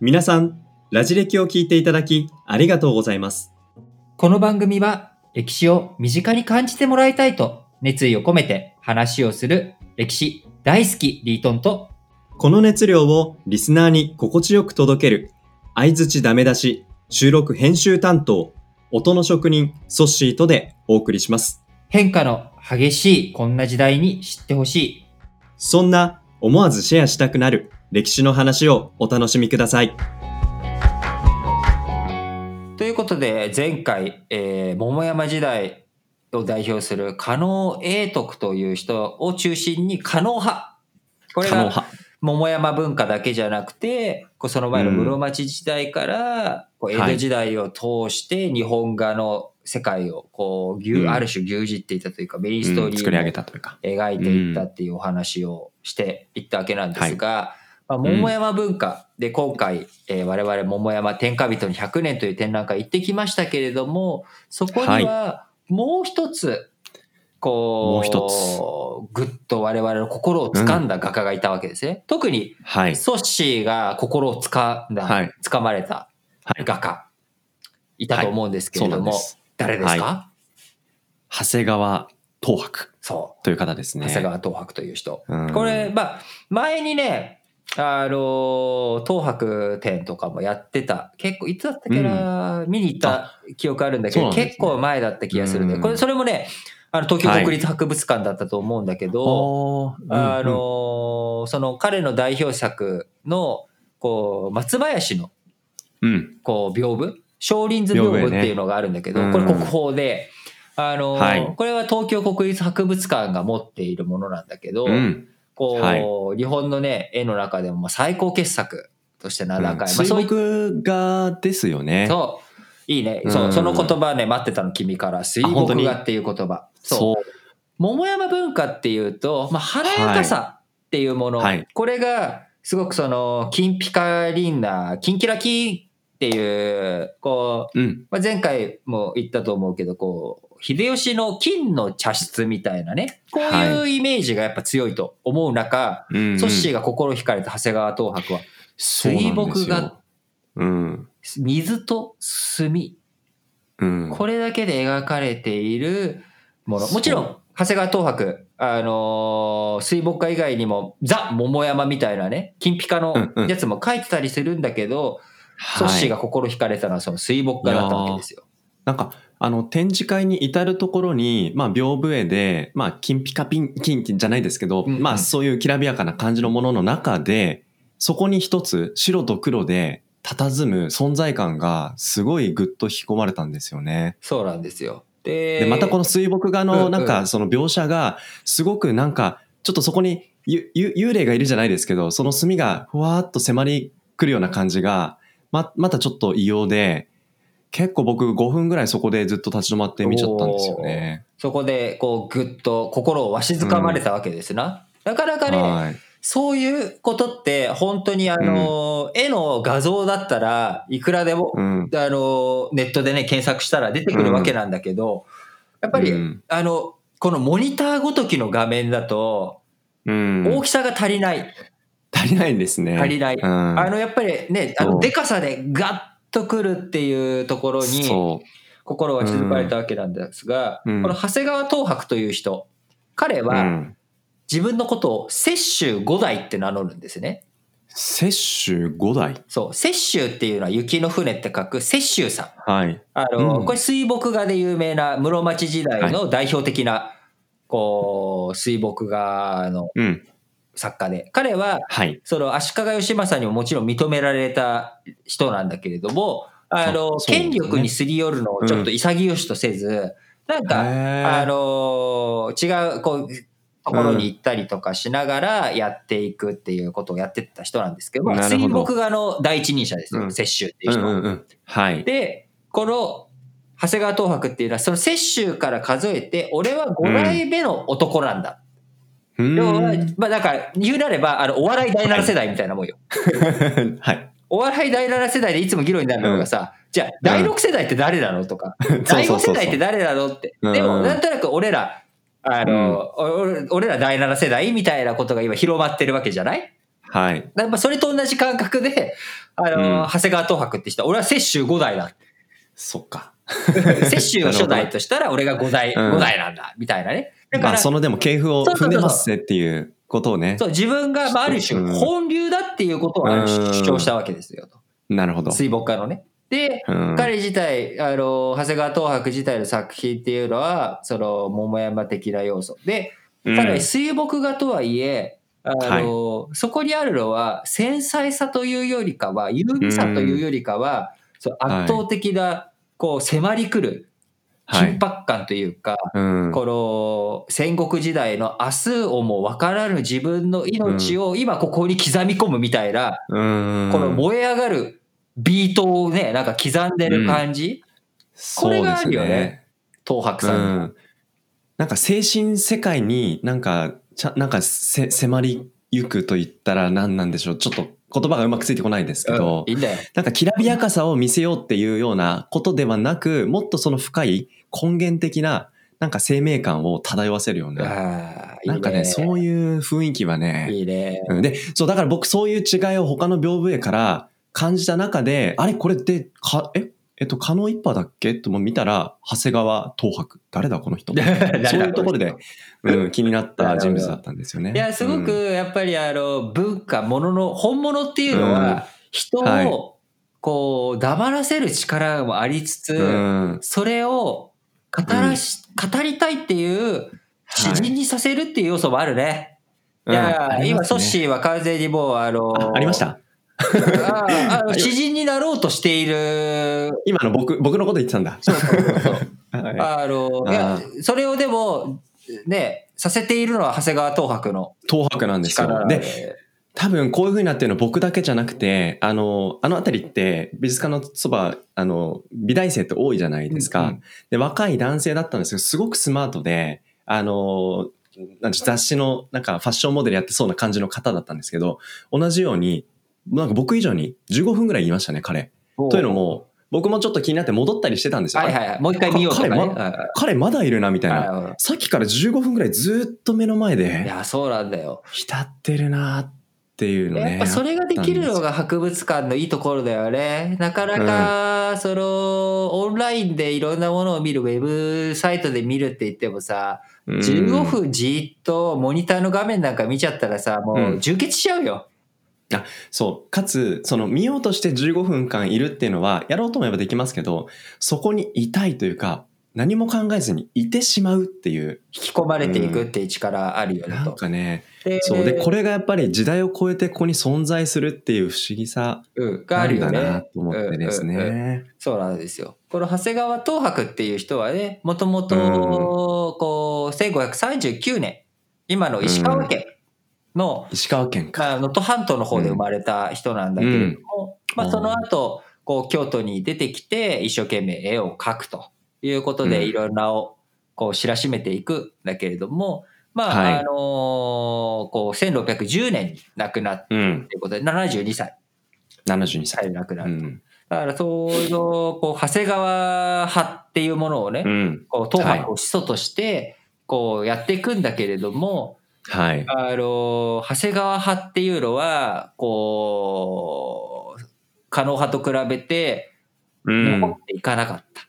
皆さん、ラジ歴を聞いていただきありがとうございます。この番組は歴史を身近に感じてもらいたいと熱意を込めて話をする歴史大好きリートンとこの熱量をリスナーに心地よく届ける、相づちダメ出し、収録編集担当、音の職人、ソッシーとでお送りします。変化の激しいこんな時代に知ってほしい。そんな思わずシェアしたくなる歴史の話をお楽しみください。ということで前回、えー桃山時代を代表する加納永徳という人を中心に加納派。これが。桃山文化だけじゃなくて、その前の室町時代から、江戸時代を通して日本画の世界をこう、牛うん。ある種牛耳っていたというか、メインストーリうん作り上げーをたというか。描いていったっていうお話をしていったわけなんですが、まあ、桃山文化で今回、えー我々桃山天下人に100年という展覧会行ってきましたけれども、そこにはもう一つ、こう、もう一ぐっと我々の心を掴んだ画家がいたわけですね。特にはい。ソッシーが心をつかんだ、はい。掴まれたはい。画家、いたと思うんですけれども、そう誰ですか、長谷川東博そという方ですう。ね。長谷川東博という人。うん。これ、まあ、前にね、あの、東博展とかもやってた。結構、いつだったっけな、見に行った記憶あるんだけど、ね。結構前だった気がするんで、うん。これ、それもね、あの、東京国立博物館だったと思うんだけど、おーあうん。の、その彼の代表作の、こう、松林のうん。こう屏風少林図屏風っていうのがあるんだけど、これ国宝で、あの、はいこれは東京国立博物館が持っているものなんだけど、うん。こう、はい日本のね、絵の中でもまあ最高傑作として名高い。まあ水墨画ですよね。そう、いいね。うんそう、その言葉ね、待ってたの君から。水墨画っていう言葉。そう。そう。桃山文化っていうと、まあ、華やかさっていうもの、はいこれがすごくその金ピカリンナキンキラキンっていうこう、うん。まあ、前回も言ったと思うけどこう秀吉の金の茶室みたいなねこういうイメージがやっぱ強いと思う中、うんうんソッシーが心惹かれた長谷川東博は水墨画。うん。水と墨うん。これだけで描かれているもの。もちろん、長谷川東博、あのー水墨画以外にも、ザ・桃山みたいなね、金ピカのうんうんやつも描いてたりするんだけど、ソッシーが心惹かれたのはその水墨画だったわけですよ。なんか、あの、展示会に至るところに、まあ、屏風絵で、まあ、金ピカピン、金じゃないですけど、うんうんまあ、そういうきらびやかな感じのものの中で、そこに一つ、白と黒で、佇む存在感が、すごいぐっと引き込まれたんですよね。そうなんですよ。で、で、またこの水墨画うんの、うんなんか、その描写が、すごくなんか、ちょっとそこに、ゆゆ幽霊がいるじゃないですけど、その墨がふわーっと迫り来るような感じが、ま、またちょっと異様で、結構僕5分ぐらいそこでずっと立ち止まって見ちゃったんですよね。そこで、こう、ぐっと心をわしづかまれたわけですな。なかなかね、はい。そういうことって、本当にあの、絵の画像だったらいくらでも、うん。あの、ネットでね、検索したら出てくるわけなんだけど、やっぱり、うんあの、このモニターごときの画面だと、うん大きさが足りない。足りないんですね。足りないうん、あの、やっぱりね、あの、でかさでガッとくるっていうところに、そ心は静かれたわけなんですが、うんこの長谷川東博という人、彼う。はうん。自分のことを雪舟五代って名乗るんですね。摂取5台？そう、雪舟っていうのは雪の船って書く雪舟さん。はい。あの、うんこれ水墨画で有名な室町時代の代表的な、こう、水墨画のうん。作家で、彼は、はい。その足利義政にももちろん認められた人なんだけれども、あの、ね権力にすり寄るのをちょっと潔しとせず、なんか、ああの、違う、こう、ところに行ったりとかしながらやっていくっていうことをやってた人なんですけど、まあ水墨画の第一人者ですよ、うん雪舟っていううん。うんうん。はい。で、この長谷川東博っていうのは、その雪舟から数えて、俺は5代目の男なんだ。要は、まあだから、言うなれば、あの、お笑い第7世代みたいなもんよ。はい。お笑い第7世代でいつも議論になるのがさ、じゃあ、第6世代って誰なのとか、第5世代って誰なのって。うんでも、なんとなく俺ら、あの、お俺ら第7世代みたいなことが今広まってるわけじゃない？はい。やっぱそれと同じ感覚で、あの、うん長谷川東博って人は、俺は雪舟5代だ。そっか。雪舟を初代としたら、俺が5代、うん5代なんだ、みたいなね。だから、まあ、そのでも系譜を踏んでますねっていうことをね。そう、自分が、まあ、ある種、うん本流だっていうことを主張したわけですよと。なるほど。水墨画のね。で、うん彼自体、あの、長谷川東博自体の作品っていうのは、その、桃山的な要素。で、うんただ水墨画とはいえ、あの、そこにあるのは、繊細さというよりかは、優美さというよりかは、そう圧倒的な、こう、迫り来るはい。緊迫感というか、うん。この戦国時代の明日をも分からぬ自分の命を今ここに刻み込むみたいな、うん。この燃え上がるビートをね、なんか刻んでる感じ、これがあるよね東博。さんに。うん。なんか精神世界になんか、ちゃなんかせ迫りゆくと言ったら何なんでしょう。ちょっと言葉がうまくついてこないですけど、うんいいんだよ。なんかきらびやかさを見せようっていうようなことではなく、もっとその深い根源的ななんか生命感を漂わせるような。なんかね、そういう雰囲気はね、いいね。うんで、そう、だから僕そういう違いを他の屏風絵から感じた中で、あれ？これって、か、え、えっと、加納一派だっけ？とも見たら、長谷川東博。誰だ この人？そういうところで、うん、気になった人物だったんですよね。いや、すごくうん。やっぱりあの、文化、ものの、本物っていうのは、人はい。を、こう、黙らせる力もありつつ、うん、それを語らし、語りたいっていう、詩人にさせるっていう要素もあるね。いや、うん今、ソッシーーは完全にもう、あの、あありましたああ 詩人になろうとしている。今の僕、僕のこと言ってたんだ。そうそうそうそう。はいあの、いやあ、それをでも、ね、させているのは長谷川東博の東博なんですよ。力で。で、多分こういう風になってるの僕だけじゃなくて、あの、あの辺りって美術館のそば、あの、美大生って多いじゃないですか。うんうんで、若い男性だったんですけど、すごくスマートで、あの、なんて雑誌のなんかファッションモデルやってそうな感じの方だったんですけど、同じように、なんか僕以上に15分ぐらい言いましたね、彼。というのも、僕もちょっと気になって戻ったりしてたんですよ。はいはいはい。もう一回見ようとかね。彼はいはい彼まだいるな、みたいな。はさっきから15分ぐらいずっと目の前いいでや、そうなんだよ。浸ってるなっていうのね。やっぱそれができるのが博物館のいいところだよね。なかなか、その、オンラインでいろんなものを見る、ウェブサイトで見るって言ってもさ、うん15分じっとモニターの画面なんか見ちゃったらさ、もう充血しちゃうよ。そう。かつ、その見ようとして15分間いるっていうのは、やろうと思えばできますけど、そこにいたいというか、何も考えずにいてしまうっていう、引き込まれていくっていう力あるよねなんと。かね、でそう。で、これがやっぱり時代を超えてここに存在するっていう不思議さうん、がなあるよんだなね。と思ってですうんうんうんね。そうなんですよ。この長谷川東博っていう人はね、もともと、こう、1539年、今の石川県の、石川県か。まあ、能登半島の方で生まれた人なんだけれども、まあ、うんその後、こう、京都に出てきて、一生懸命絵を描くということで、うんいろんなを、こう、知らしめていくんだけれども、まあ、はいあのーこう、1610年に亡くなったうん。ということで、72歳72歳。で亡くなる。うん。だから、そういう、こう、長谷川派っていうものをね、うん。こう、東博を始祖として、こう、やっていくんだけれども、はい。あの、長谷川派っていうのは、こう、加納派と比べて、うん残。っていかなかった。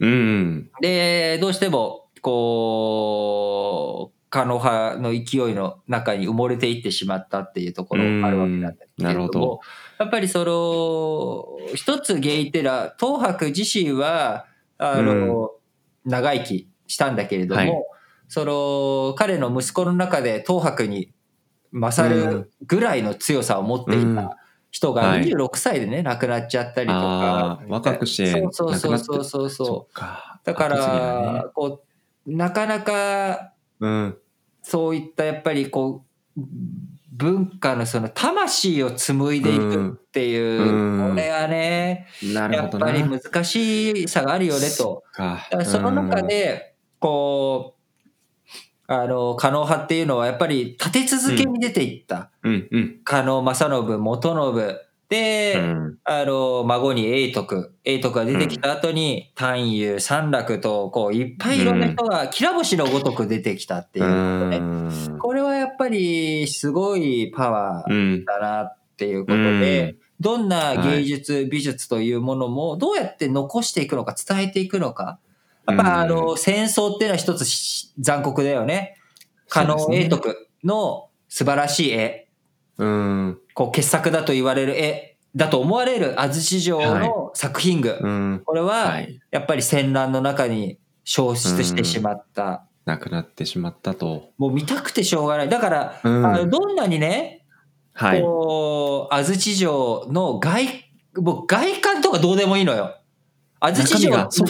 うん。で、どうしても、こう、加納派の勢いの中に埋もれていってしまったっていうところがあるわけなんだけうんなるほどれども、やっぱりその、一つ原因っていうのは、東博自身は、あの、長生きしたんだけれども、はいその、彼の息子の中で東博に勝るぐらいの強さを持っていうんた人がはい26歳でね、亡くなっちゃったりとあかあ、、若くしてそうそうそうそうそう。だから、こう、なかなか、うん。そういったやっぱりこう、文化のその魂を紡いでいくっていう、うんこれはね、やなるほどな。っぱり難しさがあるよねと。その中、で、こう、あの、加納派っていうのはやっぱり立て続けに出ていった。うん、うん、加納正信、元信。で、うんあの、孫に永徳、永徳が出てきた後に、丹友、三楽と、こう、いっぱいいろんな人が、きら星のごとく出てきたっていうことね。うんこれはやっぱり、すごいパワーうんだなっていうことで、どんな芸術、美術というものも、どうやって残していくのか、伝えていくのか。やっぱ、あの、戦争っていうのは一つし残酷だよね。加納そうですね。永徳の素晴らしい絵。うん。こう傑作だと言われる絵だと思われる安土城の作品群、うん。これははい。やっぱり戦乱の中に消失してしまった、なくなってしまったと。もう見たくてしょうがない。だから、うん。あのどんなにね、はい。こう安土城の外もう外観とかどうでもいいのよ安土城安土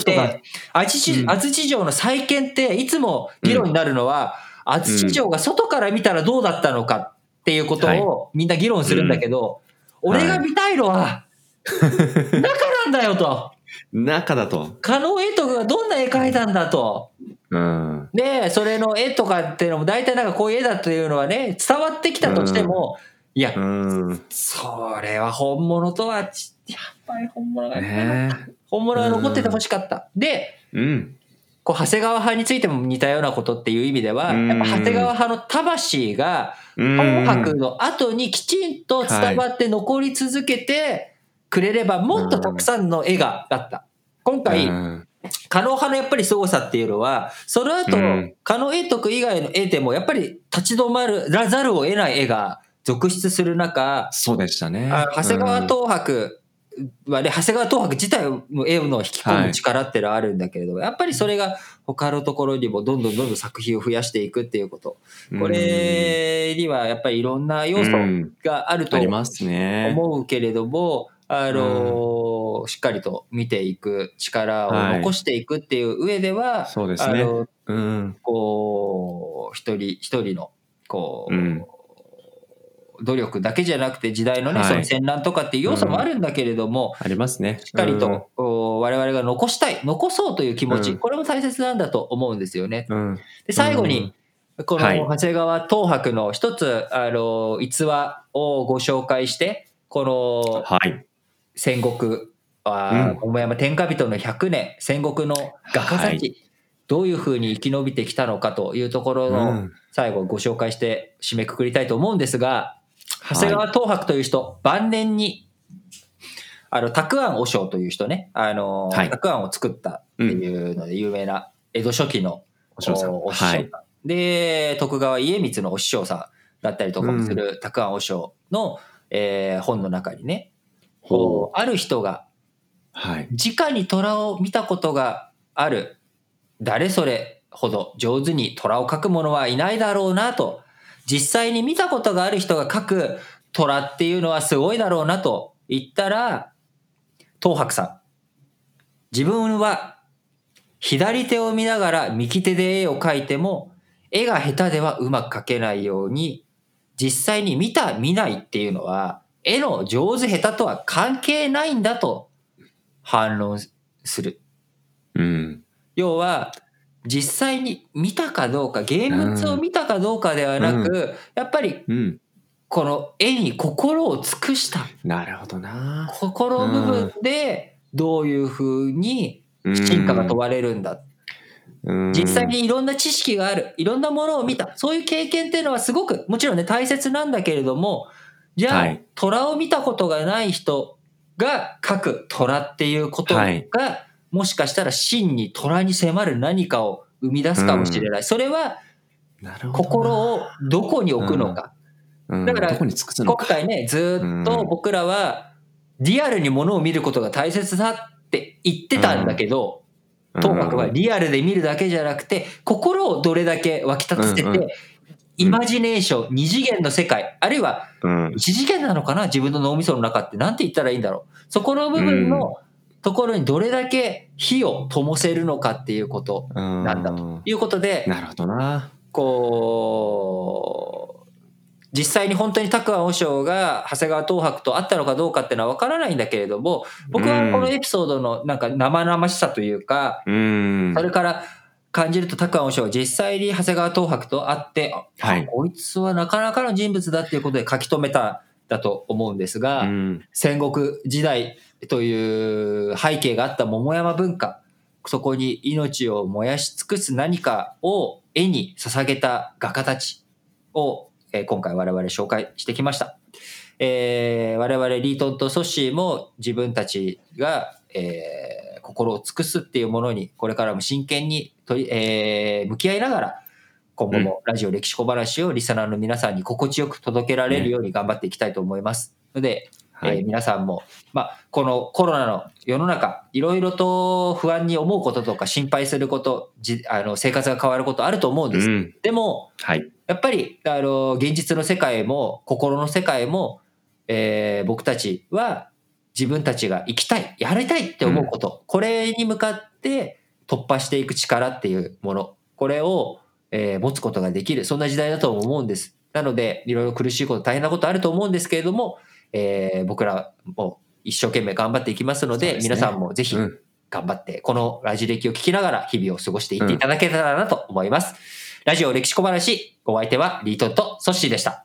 うん。安土城の再建っていつも議論になるのは、安土城が外から見たらどうだったのかっていうことをみんな議論するんだけど、うん。俺が見たいのは、中なんだよと。中だと。加納絵とかがどんな絵描いたんだと。うん。で、それの絵とかっていうのも大体なんかこういう絵だっていうのはね、伝わってきたとしても、いやう、ん。それは本物とはち、やっぱり本物が、ね本物が残っててほしかった。で、うん。こう長谷川派についても似たようなことっていう意味では、うん。やっぱ長谷川派の魂が、うん。紅白の後にきちんと伝わって残り続けてくれれば、もっとたくさんの絵があった。今回、うん。加納派のやっぱり凄さっていうのは、その後、うん。加納永徳以外の絵でもやっぱり立ち止まるらざるを得ない絵が続出する中、そうでしたね。あ長谷川うん東博はね、長谷川東博自体の絵の引き込む力ってのはあるんだけれども、やっぱりそれが他のところにもどんどんどんどん作品を増やしていくっていうこと。これにはやっぱりいろんな要素うんがあるとありますね思うけれども、あのしっかりと見ていく力を残していくっていう上では、そうですね。あのうん。こう一人一人のこう、うん努力だけじゃなくて時代のね、はい。その戦乱とかっていう要素もあるんだけれども、ありますね。しっかりと、我々が残したい残そうという気持ち、うん。これも大切なんだと思うんですよね。うん。で最後に、このはい。長谷川東博の一つ、あの逸話をご紹介してこのはい。戦国あうん。桃山天下人の100年戦国の画家たち、はい。どういうふうに生き延びてきたのかというところうのん。最後ご紹介して締めくくりたいと思うんですが長谷川東博という人、晩年にあの沢庵和尚という人ね。あの、はい。沢庵を作ったっていうので有名な江戸初期のお嬢さん。お師匠さん。はい。で徳川家光のお師匠さんだったりとかもする沢庵和尚の、えー本の中にねこうある人がはい。直に虎を見たことがある。誰それほど上手に虎を描く者はいないだろうなと実際に見たことがある人が描く虎っていうのはすごいだろうなと言ったら東博さん自分は左手を見ながら右手で絵を描いても絵が下手ではうまく描けないように実際に見た見ないっていうのは絵の上手下手とは関係ないんだと反論する。うん要は実際に見たかどうか現物を見たかどうかではなく、やっぱりうん。この絵に心を尽くした。なるほどな。心部分でどういうふうに進化が問われるんだ。うん。実際にいろんな知識がある。いろんなものを見た。そういう経験っていうのはすごくもちろんね大切なんだけれどもじゃあ、はい。虎を見たことがない人が描く虎っていうことが、はいもしかしたら真に虎に迫る何かを生み出すかもしれない、それは心をどこに置くのか、うん。だから今か。回ねずーっと僕らはリアルにものを見ることが大切だって言ってたんだけど、東博はリアルで見るだけじゃなくて心をどれだけ湧き立たせて、うん。うんイマジネーション二次元の世界あるいはうん。一次元なのかな？自分の脳みその中って。なんて言ったらいいんだろう。そこの部分のところにどれだけ火を灯せるのかっていうことななんだということでなるほどな。こう実際に本当に沢庵和尚が長谷川東博と会ったのかどうかっていうのは分からないんだけれども僕はこのエピソードのなんか生々しさというか、うん。それから感じると沢庵和尚は実際に長谷川東博と会って、あはい。こいつはなかなかの人物だっていうことで書き留めただと思うんですが、うん。戦国時代という背景があった桃山文化、そこに命を燃やし尽くす何かを絵に捧げた画家たちを、えー今回我々紹介してきました。えー我々リートンとソッシーも自分たちが、えー心を尽くすっていうものにこれからも真剣に取り、えー向き合いながら今後もラジオ歴史小話をリスナーの皆さんに心地よく届けられるように頑張っていきたいと思います。ので、はい。えー皆さんも、まあ、このコロナの世の中、いろいろと不安に思うこととか心配すること、じあの生活が変わることあると思うんです。うん。でも、はい。やっぱり、あの、現実の世界も、心の世界も、えー僕たちは自分たちが生きたい、やりたいって思うこと、これに向かって突破していく力っていうもの、これを、えー持つことができる、そんな時代だと思うんです。なので、いろいろ苦しいこと、大変なことあると思うんですけれども、えー僕らも一生懸命頑張っていきますので、ですね皆さんもぜひうん。頑張って、このラジ歴を聞きながら日々を過ごしていっていただけたらなと思います。ラジオ歴史小話、お相手はリートンとソッシーでした。